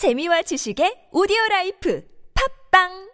재미와 지식의 오디오 라이프. 팝빵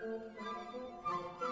Música